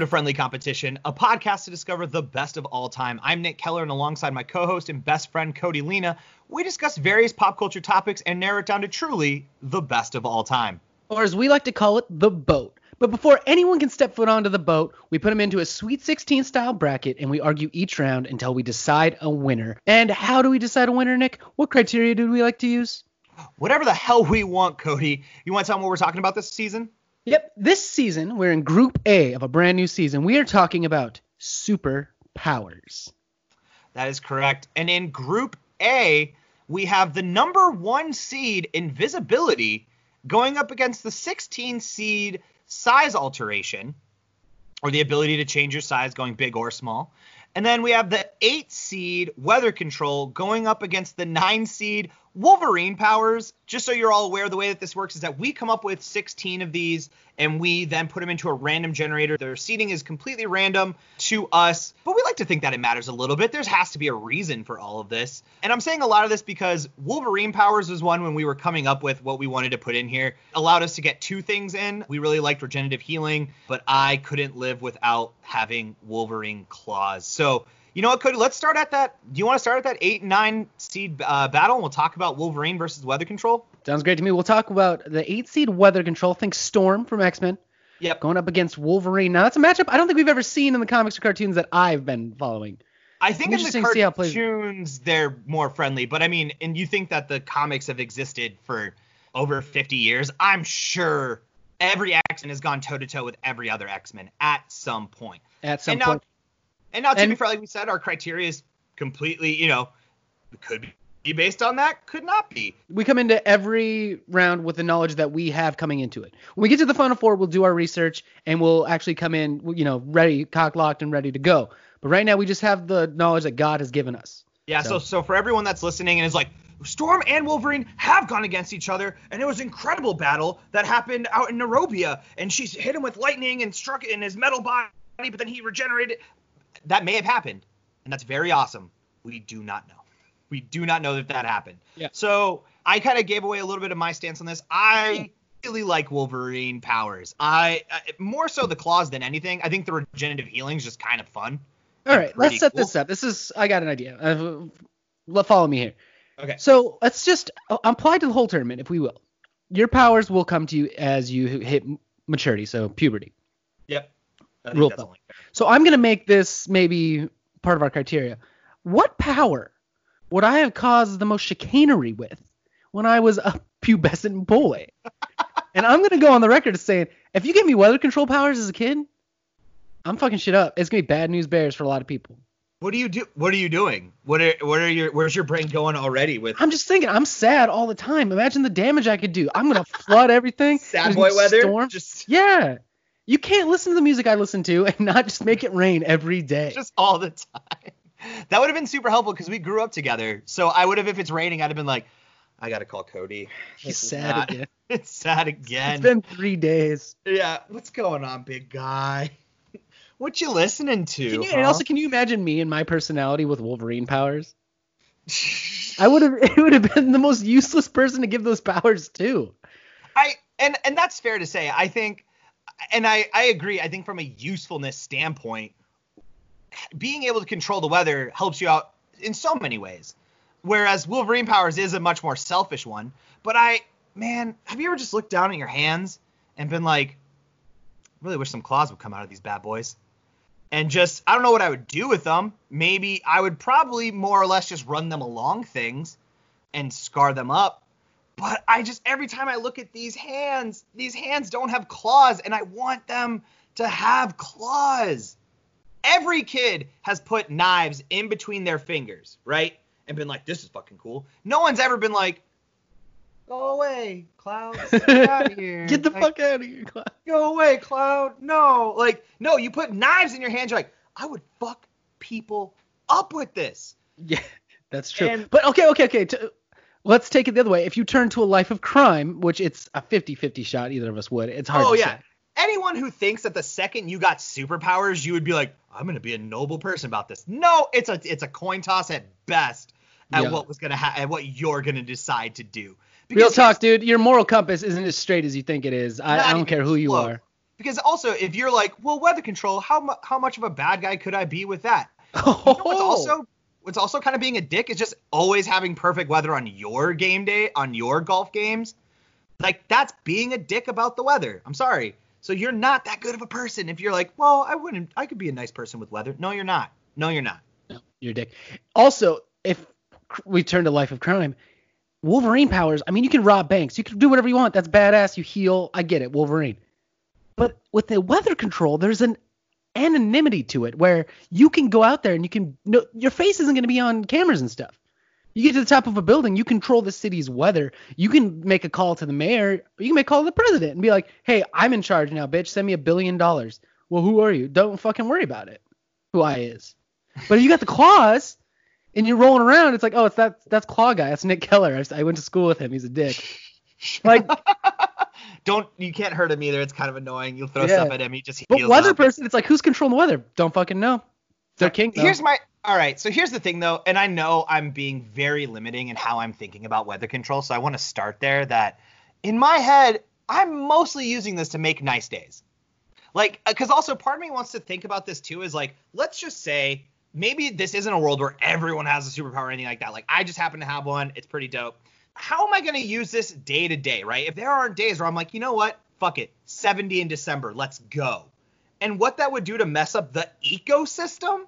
Welcome to Friendly Competition, a podcast to discover the best of all time. I'm Nick Keller, and alongside my co host and best friend Cody Lena, we discuss various pop culture topics and narrow it down to truly the best of all time. Or as we like to call it, the boat. But before anyone can step foot onto the boat, we put them into a Sweet 16 style bracket and we argue each round until we decide a winner. And how do we decide a winner, Nick? What criteria do we like to use? Whatever the hell we want, Cody. You want to tell them what we're talking about this season? Yep, this season we're in Group A of a brand new season. We are talking about superpowers. That is correct. And in Group A, we have the number one seed Invisibility going up against the 16 seed Size Alteration, or the ability to change your size going big or small. And then we have the eight seed Weather Control going up against the nine seed Wolverine powers, just so you're all aware, the way that this works is that we come up with 16 of these and we then put them into a random generator. Their seating is completely random to us, but we like to think that it matters a little bit. There has to be a reason for all of this. And I'm saying a lot of this because Wolverine powers was one when we were coming up with what we wanted to put in here, allowed us to get two things in. We really liked regenerative healing, but I couldn't live without having Wolverine claws. So you know what, Cody? Let's start at that. Do you want to start at that eight and nine seed uh, battle, and we'll talk about Wolverine versus Weather Control? Sounds great to me. We'll talk about the eight seed Weather Control. Think Storm from X Men. Yep. Going up against Wolverine. Now that's a matchup I don't think we've ever seen in the comics or cartoons that I've been following. I think in the cartoons they're more friendly, but I mean, and you think that the comics have existed for over 50 years? I'm sure every X Men has gone toe to toe with every other X Men at some point. At some and point. Now, and now, to and, be fair, like we said, our criteria is completely, you know, could be based on that, could not be. We come into every round with the knowledge that we have coming into it. When we get to the final four, we'll do our research and we'll actually come in, you know, ready, cock locked, and ready to go. But right now, we just have the knowledge that God has given us. Yeah. So, so, so for everyone that's listening and is like, Storm and Wolverine have gone against each other, and it was an incredible battle that happened out in Nairobia, and she hit him with lightning and struck it in his metal body, but then he regenerated that may have happened, and that's very awesome. We do not know. We do not know that that happened. Yeah. So I kind of gave away a little bit of my stance on this. I really like Wolverine powers. I, I more so the claws than anything. I think the regenerative healing is just kind of fun. All right, let's set cool. this up. This is I got an idea. Uh, follow me here. Okay. So let's just uh, apply to the whole tournament, if we will. Your powers will come to you as you hit maturity, so puberty. Yep. Rule so I'm going to make this maybe part of our criteria. What power would I have caused the most chicanery with when I was a pubescent boy? and I'm going to go on the record as saying, if you give me weather control powers as a kid, I'm fucking shit up. It's going to be bad news bears for a lot of people. What are you do? What are you doing? What are what are your? Where's your brain going already? With I'm just thinking. I'm sad all the time. Imagine the damage I could do. I'm gonna flood everything. sad boy weather. Storm. Just yeah. You can't listen to the music I listen to and not just make it rain every day. Just all the time. That would have been super helpful because we grew up together. So I would have, if it's raining, I'd have been like, I gotta call Cody. He's sad not, again. It's sad again. It's been three days. Yeah. What's going on, big guy? What you listening to? You, huh? And also, can you imagine me and my personality with Wolverine powers? I would have. It would have been the most useless person to give those powers to. I and and that's fair to say. I think and I, I agree. I think from a usefulness standpoint, being able to control the weather helps you out in so many ways. Whereas Wolverine powers is a much more selfish one. But I, man, have you ever just looked down at your hands and been like, really wish some claws would come out of these bad boys? And just, I don't know what I would do with them. Maybe I would probably more or less just run them along things and scar them up but I just every time I look at these hands, these hands don't have claws, and I want them to have claws. Every kid has put knives in between their fingers, right? And been like, this is fucking cool. No one's ever been like, go away, Cloud. Get out of here. Get the like, fuck out of here, Cloud. Go away, Cloud. No. Like, no, you put knives in your hands. You're like, I would fuck people up with this. Yeah, that's true. And, but okay, okay, okay. To, Let's take it the other way. If you turn to a life of crime, which it's a 50-50 shot, either of us would. It's hard. Oh, to say. Oh yeah. Say. Anyone who thinks that the second you got superpowers, you would be like, I'm gonna be a noble person about this. No, it's a it's a coin toss at best at yeah. what was gonna ha- at what you're gonna decide to do. Because Real talk, dude. Your moral compass isn't as straight as you think it is. I, I don't care who you are. Because also, if you're like, well, weather control, how mu- how much of a bad guy could I be with that? You know what's also what's also kind of being a dick is just always having perfect weather on your game day on your golf games. Like that's being a dick about the weather. I'm sorry. So you're not that good of a person if you're like, well, I wouldn't. I could be a nice person with weather. No, you're not. No, you're not. No, you're a dick. Also, if we turn to Life of Crime, Wolverine powers. I mean, you can rob banks. You can do whatever you want. That's badass. You heal. I get it, Wolverine. But with the weather control, there's an anonymity to it where you can go out there and you can. No, your face isn't going to be on cameras and stuff. You get to the top of a building, you control the city's weather. You can make a call to the mayor, or you can make a call to the president and be like, "Hey, I'm in charge now, bitch. Send me a billion dollars." Well, who are you? Don't fucking worry about it. Who I is. But if you got the claws and you're rolling around, it's like, oh, it's that that's Claw guy. That's Nick Keller. I went to school with him. He's a dick. Like, Don't you can't hurt him either. It's kind of annoying. You'll throw Yeah. stuff at him. He just but weather up. person, it's like, who's controlling the weather? Don't fucking know. They're king. though. Here's my all right. So here's the thing though, and I know I'm being very limiting in how I'm thinking about weather control. So I want to start there. That in my head, I'm mostly using this to make nice days. Like, uh, because also part of me wants to think about this too. Is like, let's just say maybe this isn't a world where everyone has a superpower or anything like that. Like, I just happen to have one. It's pretty dope. How am I going to use this day to day, right? If there aren't days where I'm like, you know what? Fuck it. 70 in December. Let's go. And what that would do to mess up the ecosystem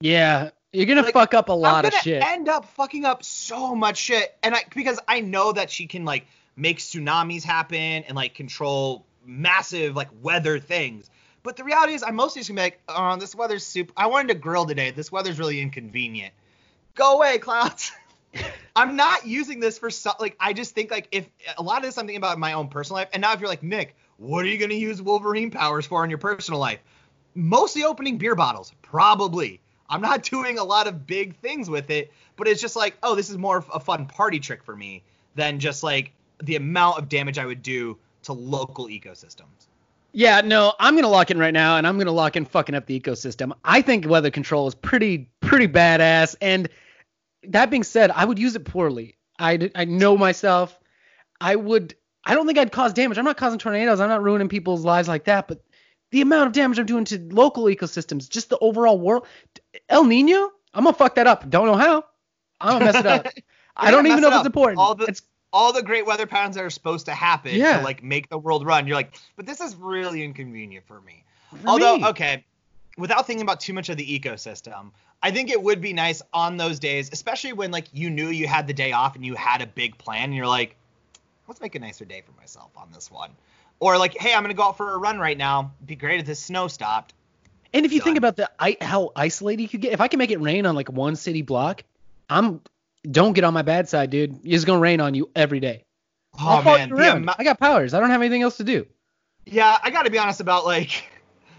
yeah, you're gonna Like, fuck up a lot I'm of shit. end up fucking up so much shit, and I because I know that she can like make tsunamis happen and like control massive like weather things. But the reality is, I'm mostly just gonna be like, oh, this weather's super. I wanted to grill today. This weather's really inconvenient. Go away, clouds. I'm not using this for so, like I just think like if a lot of this I'm thinking about my own personal life. And now if you're like Nick, what are you gonna use Wolverine powers for in your personal life? Mostly opening beer bottles, probably. I'm not doing a lot of big things with it, but it's just like, oh, this is more of a fun party trick for me than just like the amount of damage I would do to local ecosystems. Yeah, no, I'm gonna lock in right now, and I'm gonna lock in fucking up the ecosystem. I think weather control is pretty pretty badass, and that being said, I would use it poorly. I, I know myself. I would. I don't think I'd cause damage. I'm not causing tornadoes. I'm not ruining people's lives like that. But the amount of damage I'm doing to local ecosystems, just the overall world, El Nino, I'm gonna fuck that up. Don't know how. I'm gonna mess it up. I don't even know if it's important. All the it's all the great weather patterns that are supposed to happen Yeah. to like make the world run. You're like, but this is really inconvenient for me. for Although, me. okay, without thinking about too much of the ecosystem, I think it would be nice on those days, especially when like you knew you had the day off and you had a big plan, and you're like, let's make a nicer day for myself on this one. Or like, hey, I'm gonna go out for a run right now. It'd be great if the snow stopped. And if you think about the I, how isolated you could get, if I can make it rain on like one city block, I'm don't get on my bad side, dude. It's gonna rain on you every day. Oh man, around. amount- I got powers. I don't have anything else to do. Yeah, I got to be honest about like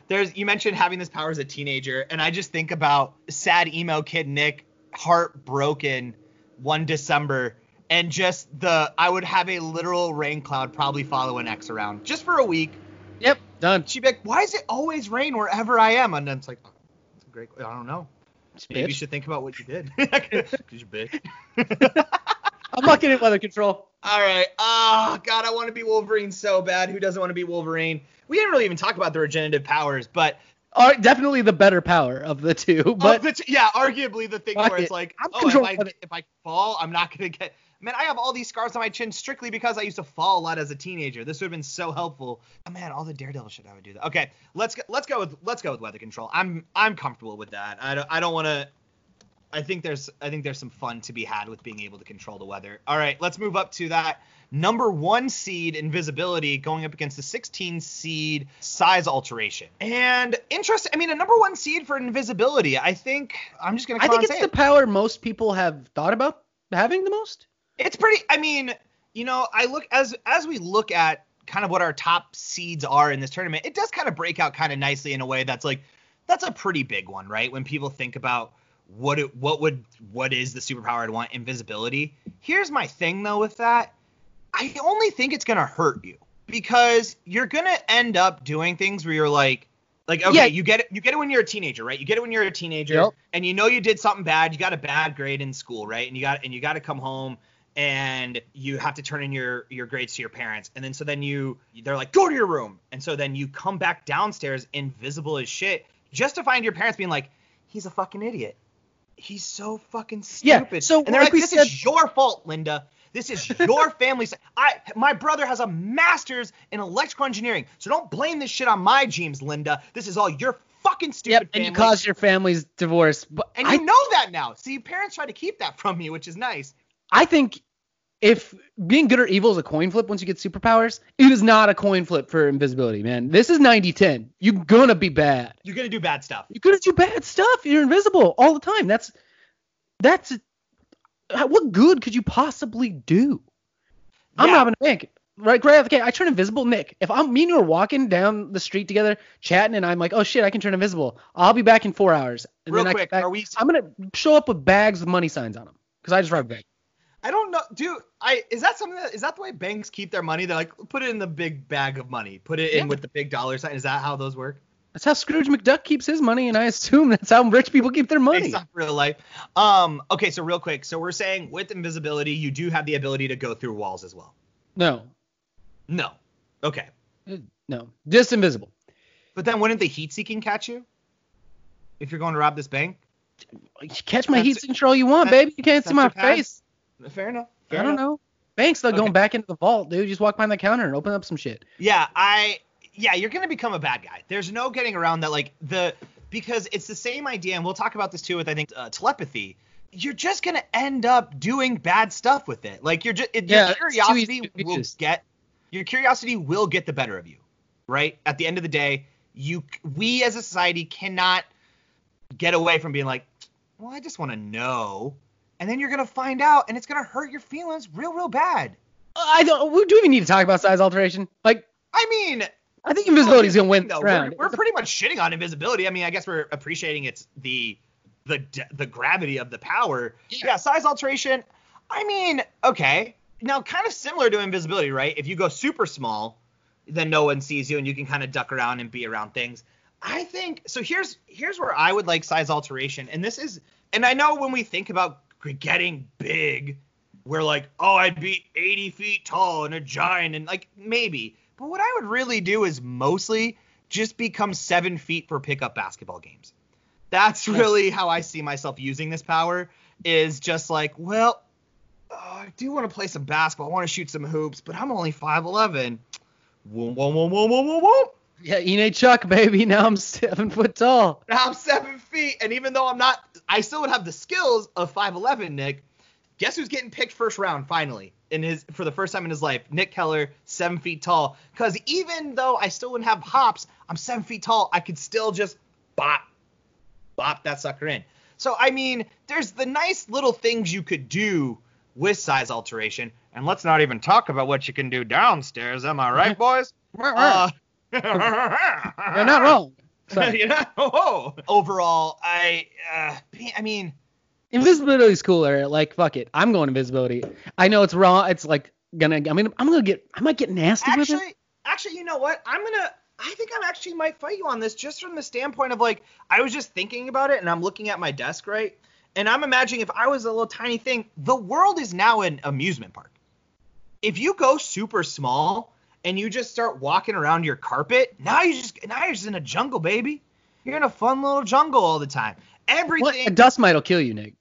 there's you mentioned having this power as a teenager and I just think about sad emo kid Nick heartbroken one December and just the I would have a literal rain cloud probably follow an X around just for a week. Yep, done. She'd be like, "Why does it always rain wherever I am?" And then it's like, oh, "That's a great. I don't know. Maybe you should think about what you did." Cause you bitch. I'm locking in weather control. All right. Oh God, I want to be Wolverine so bad. Who doesn't want to be Wolverine? We didn't really even talk about the regenerative powers, but Are definitely the better power of the two, But the yeah, arguably the thing where it's like, I'm oh, if I if I fall, I'm not gonna get. Man, I have all these scars on my chin strictly because I used to fall a lot as a teenager. This would have been so helpful. Oh, man, all the Daredevil shit I would do that. Okay, let's go. Let's go with let's go with weather control. I'm I'm comfortable with that. I don't I don't want to. I think there's I think there's some fun to be had with being able to control the weather. All right, let's move up to that number one seed invisibility going up against the 16 seed size alteration. And interest, I mean, a number one seed for invisibility. I think I'm just gonna. I think it's the it. power most people have thought about having the most. It's pretty. I mean, you know, I look as as we look at kind of what our top seeds are in this tournament. It does kind of break out kind of nicely in a way that's like that's a pretty big one, right? When people think about what it, what would what is the superpower I'd want invisibility. Here's my thing though with that. I only think it's gonna hurt you because you're gonna end up doing things where you're like like okay, Yeah. you get it you get it when you're a teenager, right? You get it when you're a teenager Yep. and you know you did something bad, you got a bad grade in school, right? And you got and you got to come home and you have to turn in your your grades to your parents and then so then you they're like go to your room and so then you come back downstairs invisible as shit just to find your parents being like he's a fucking idiot he's so fucking stupid. Yeah, so and they're like like this said- is your fault linda. This is your family's i my brother has a master's in electrical engineering. So don't blame this shit on my genes linda. This is all your fucking stupid Yep, and family you caused your family's divorce. But and I, you know that now. See parents try to keep that from you which is nice. I think if being good or evil is a coin flip once you get superpowers, it is not a coin flip for invisibility, man. This is 90-10. You're gonna be bad. you're gonna do bad stuff You're gonna do bad stuff. You're invisible all the time. That's that's what good could you possibly do? I'm Yeah. robbing a bank. Right, right. Okay, I turn invisible, Nick. If I'm me and you are walking down the street together, chatting, and I'm like, oh shit, I can turn invisible. I'll be back in four hours. And Real then quick, back, are we- I'm gonna show up with bags with money signs on them because I just robbed a bank. I don't know, dude. I is that something that is that the way banks keep their money? They're like, put it in the big bag of money, put it in Yeah. with the big dollar sign. Is that how those work? That's how Scrooge McDuck keeps his money, and I assume that's how rich people keep their money. Based off real life. Um. Okay. So real quick. So we're saying with invisibility, you do have the ability to go through walls as well. No, No. Okay. no, just invisible. But then wouldn't the heat seeking catch you? If you're going to rob this bank? Catch my That's- heat all you want, baby. You can't see my pass. face. Fair enough. Fair I don't enough. know. Banks though Okay. going back into the vault, dude. Just walk behind the counter and open up some shit. Yeah, I yeah, you're gonna become a bad guy. There's no getting around that. Like the because it's the same idea, and we'll talk about this too with I think uh, telepathy. You're just gonna end up doing bad stuff with it. Like you're just it, Yeah, your curiosity will get your curiosity will get the better of you, right? At the end of the day, you we as a society cannot get away from being like, well, I just want to know, and then you're gonna find out, and it's gonna hurt your feelings real, real bad. I don't. we- Do we even need to talk about size alteration? Like, I mean, I think invisibility is gonna win here's the this thing, though. We're, we're pretty much shitting on invisibility. I mean, I guess we're appreciating its the the the gravity of the power. Yeah. Yeah. size alteration. I mean, okay. Now, kind of similar to invisibility, right? If you go super small, then no one sees you, and you can kind of duck around and be around things. I think so. Here's here's where I would like size alteration, and this is, and I know when we think about getting big, we're like, oh, I'd be 80 feet tall and a giant, and like maybe. But what I would really do is mostly just become seven feet for pickup basketball games. That's really how I see myself using this power. Is just like, well, oh, I do want to play some basketball. I want to shoot some hoops, but I'm only 5'11. Whoa, whoa, whoa, whoa, whoa, whoa, whoa. Yeah, Ine Chuck, baby. Now I'm seven foot tall. Now I'm seven feet, and even though I'm not, I still would have the skills of 5'11. Nick, guess who's getting picked first round finally in his for the first time in his life? Nick Keller, seven feet tall. Because even though I still wouldn't have hops, I'm seven feet tall. I could still just bop, bop that sucker in. So I mean, there's the nice little things you could do with size alteration, and let's not even talk about what you can do downstairs. Am I right, boys? Uh, You're not wrong. You know, oh, overall, I, uh, I mean, Invisibility is cooler. Like, fuck it. I'm going invisibility. I know it's raw. It's like gonna. I mean, I'm gonna get. I might get nasty with it. actually, actually, you know what? I'm gonna. I think I'm actually might fight you on this just from the standpoint of like I was just thinking about it and I'm looking at my desk right, and I'm imagining if I was a little tiny thing, the world is now an amusement park. If you go super small and you just start walking around your carpet, now you just now you're just in a jungle, baby. You're in a fun little jungle all the time. Everything. What? A dust mite will kill you, Nick.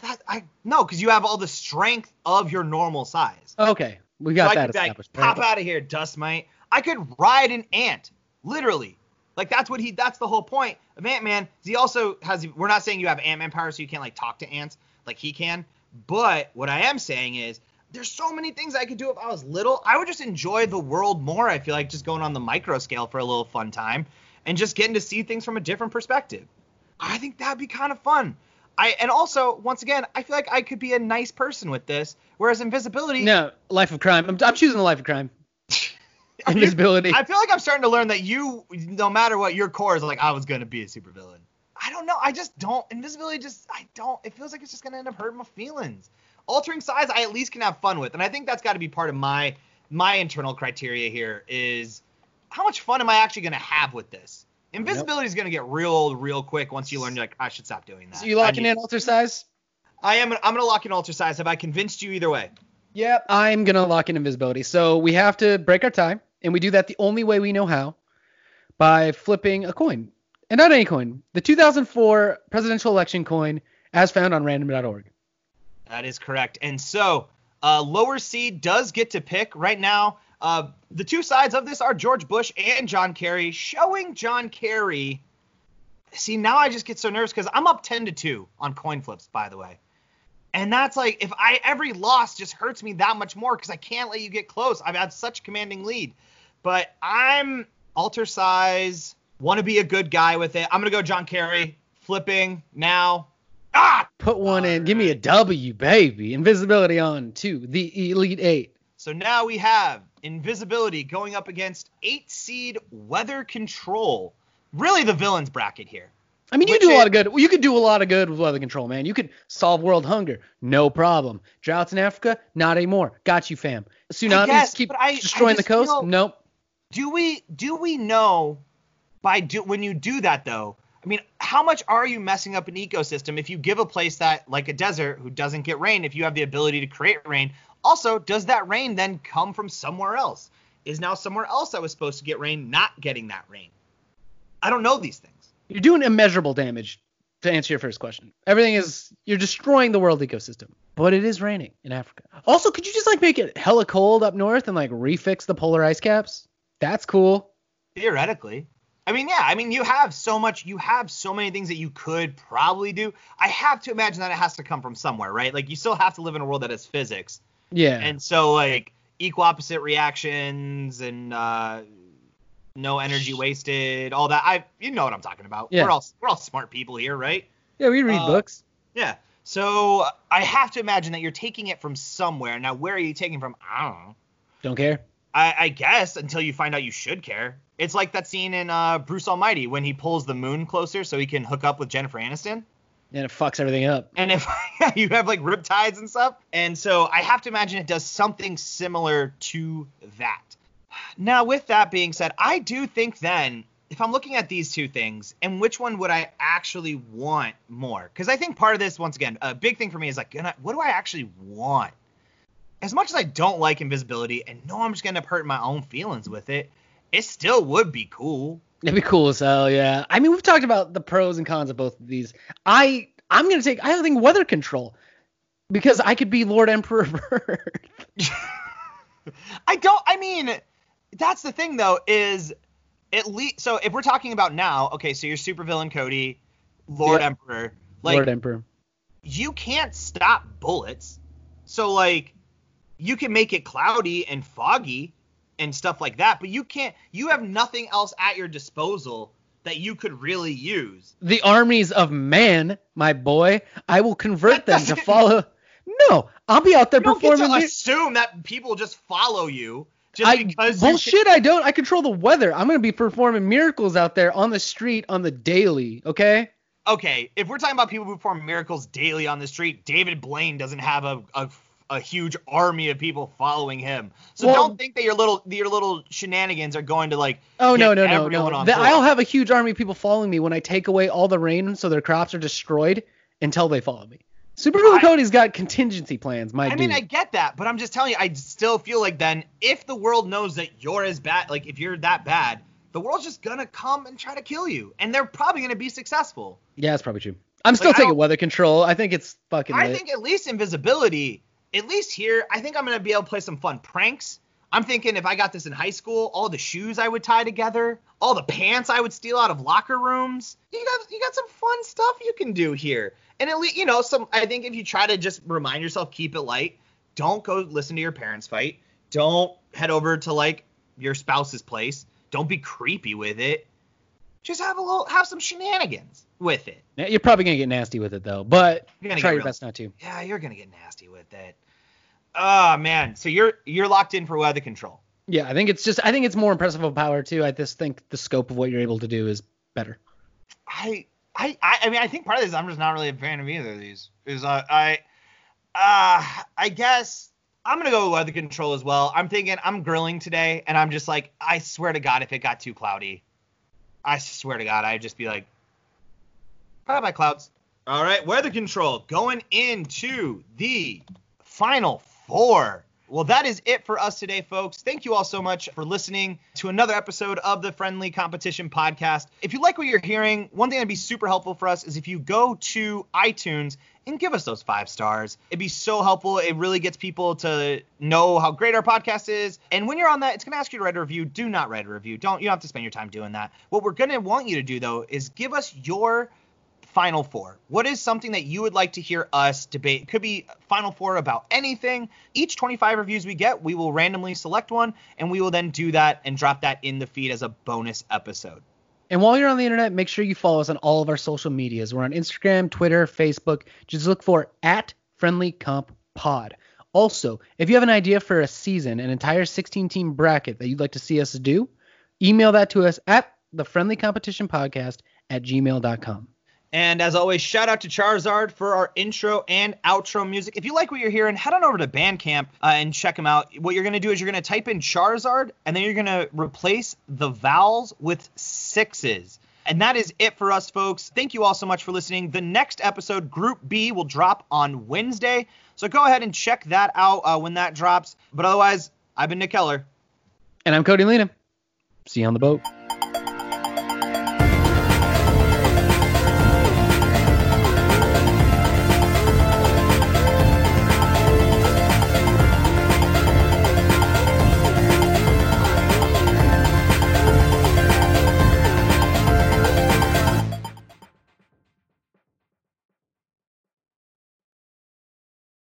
That I no, because you have all the strength of your normal size. Okay, we got so I that could be like, pop out of here, dust mite. I could ride an ant, literally. Like that's what he. That's the whole point of Ant Man. He also has. We're not saying you have Ant Man power, so you can't like talk to ants like he can. But what I am saying is, there's so many things I could do if I was little. I would just enjoy the world more. I feel like just going on the micro scale for a little fun time and just getting to see things from a different perspective. I think that'd be kind of fun. I and also once again, I feel like I could be a nice person with this, whereas invisibility. No, life of crime. I'm, I'm choosing the life of crime. Are you- Invisibility. I feel like I'm starting to learn that you, no matter what, your core is like I was gonna be a supervillain. I don't know. I just don't. Invisibility just. I don't. It feels like it's just gonna end up hurting my feelings. Altering size, I at least can have fun with, and I think that's got to be part of my my internal criteria here is how much fun am I actually gonna have with this. Invisibility is gonna get real old real quick once you learn. You're like, I should stop doing that. So you locking need- in alter size? I am. I'm gonna lock in alter size. Have I convinced you either way? Yep. I'm gonna lock in invisibility. So we have to break our tie, and we do that the only way we know how, by flipping a coin, and not any coin, the 2004 presidential election coin, as found on random.org. That is correct. And so, uh, lower seed does get to pick right now. Uh, the two sides of this are George Bush and John Kerry, showing John Kerry. See, now I just get so nervous because I'm up 10 to 2 on coin flips, by the way. And that's like, if I every loss just hurts me that much more because I can't let you get close. I've had such commanding lead. But I'm alter size, want to be a good guy with it. I'm going to go John Kerry, flipping now. Ah! Put one in. Give me a W, baby. Invisibility on to the Elite Eight. So now we have invisibility going up against eight seed weather control. Really the villains bracket here. I mean, you do a lot of good. You could do a lot of good with weather control, man. You could solve world hunger, no problem. Droughts in Africa, not anymore. Got you, fam. Tsunamis guess, keep I- I destroying the coast. feel- Nope. Do we do we know by do when you do that though? I mean, how much are you messing up an ecosystem if you give a place that like a desert who doesn't get rain if you have the ability to create rain? Also, does that rain then come from somewhere else? Is now somewhere else that was supposed to get rain not getting that rain? I don't know these things. You're doing immeasurable damage. To answer your first question, everything is you're destroying the world ecosystem. But it is raining in Africa. Also, could you just like make it hella cold up north and like refix the polar ice caps? That's cool. Theoretically. I mean, yeah, I mean, you have so much, you have so many things that you could probably do. I have to imagine that it has to come from somewhere, right? Like, you still have to live in a world that has physics. Yeah. And so, like, equal opposite reactions and uh, no energy wasted, all that. I, you know what I'm talking about. Yeah. We're all, we're all smart people here, right? yeah, we read uh, books. Yeah. So I have to imagine that you're taking it from somewhere. Now, where are you taking from? I don't know. Don't care. I, I guess until you find out you should care. It's like that scene in uh, Bruce Almighty when he pulls the moon closer so he can hook up with Jennifer Aniston. And it fucks everything up. And if you have like riptides and stuff. And so I have to imagine it does something similar to that. Now, with that being said, I do think then, if I'm looking at these two things, and which one would I actually want more? Because I think part of this, once again, a big thing for me is like, gonna, what do I actually want? As much as I don't like invisibility and know I'm just gonna hurt my own feelings with it, it still would be cool. It'd be cool as hell, yeah. I mean, we've talked about the pros and cons of both of these. I I'm gonna take I think weather control because I could be Lord Emperor Bird. I don't. I mean, that's the thing though. Is at least so if we're talking about now, okay, so you're supervillain Cody, Lord Yeah. Emperor, like Lord Emperor. you can't stop bullets. So like you can make it cloudy and foggy and stuff like that, but you can't. You have nothing else at your disposal that you could really use. The armies of man, my boy. I will convert them to follow. No, I'll be out there You don't get performing. to assume that people just follow you just I because you can- bullshit. I don't. I control the weather. I'm gonna be performing miracles out there on the street on the daily. Okay. okay, if we're talking about people who perform miracles daily on the street, David Blaine doesn't have a, a, a huge army of people following him. So Well- don't think that your little your little shenanigans are going to like Oh no no no no! The-. I'll have a huge army of people following me when I take away all the rain, so their crops are destroyed until they follow me. Supervillain I- Cody's got contingency plans, my dude. I dude. mean, I get that, but I'm just telling you, I still feel like then if the world knows that you're as bad, like if you're that bad, the world's just gonna come and try to kill you, and they're probably gonna be successful. yeah, that's probably true. I'm still Like, taking weather control. I think it's fucking. I lit. think at least invisibility, at least here, I think I'm gonna be able to play some fun pranks. I'm thinking if I got this in high school, all the shoes I would tie together, all the pants I would steal out of locker rooms. You got you got some fun stuff you can do here. And at least you know, some I think if you try to just remind yourself, keep it light. Don't go listen to your parents fight. Don't head over to like your spouse's place. Don't be creepy with it. Just have a little have some shenanigans with it. Yeah, You're probably gonna get nasty with it though, but You're gonna try your real- best not to. Yeah, you're gonna get nasty with it. Oh man, so you're you're locked in for weather control. Yeah, I think it's just. I think it's more impressive of power too. I just think the scope of what you're able to do is better. I I I I mean I think part of this I'm just not really a fan of either of these. Is uh, I uh I guess I'm gonna go with weather control as well. I'm thinking I'm grilling today, and I'm just like I swear to God if it got too cloudy, I swear to God I'd just be like, bye bye clouds. All right, weather control going into the final four. Well, that is it for us today, folks. Thank you all so much for listening to another episode of the Friendly Competition Podcast. If you like what you're hearing, one thing that'd be super helpful for us is if you go to iTunes and give us those five stars. It'd be so helpful. It really gets people to know how great our podcast is. And when you're on that, it's going to ask you to write a review. Do not write a review. Don't you don't have to spend your time doing that. What we're going to want you to do though is give us your Final Four. What is something that you would like to hear us debate? It could be Final Four about anything. Each 25 reviews we get, we will randomly select one, and we will then do that and drop that in the feed as a bonus episode. And while you're on the internet, make sure you follow us on all of our social medias. We're on Instagram, Twitter, Facebook. Just look for at Friendly Comp Pod. Also, if you have an idea for a season, an entire 16 team bracket that you'd like to see us do, email that to us at the Friendly Competition Podcast at gmail.com. And as always, shout out to Charizard for our intro and outro music. If you like what you're hearing, head on over to Bandcamp uh, and check them out. What you're going to do is you're going to type in Charizard and then you're going to replace the vowels with sixes. And that is it for us, folks. Thank you all so much for listening. The next episode, Group B, will drop on Wednesday. So go ahead and check that out uh, when that drops. But otherwise, I've been Nick Keller. And I'm Cody Lena. See you on the boat.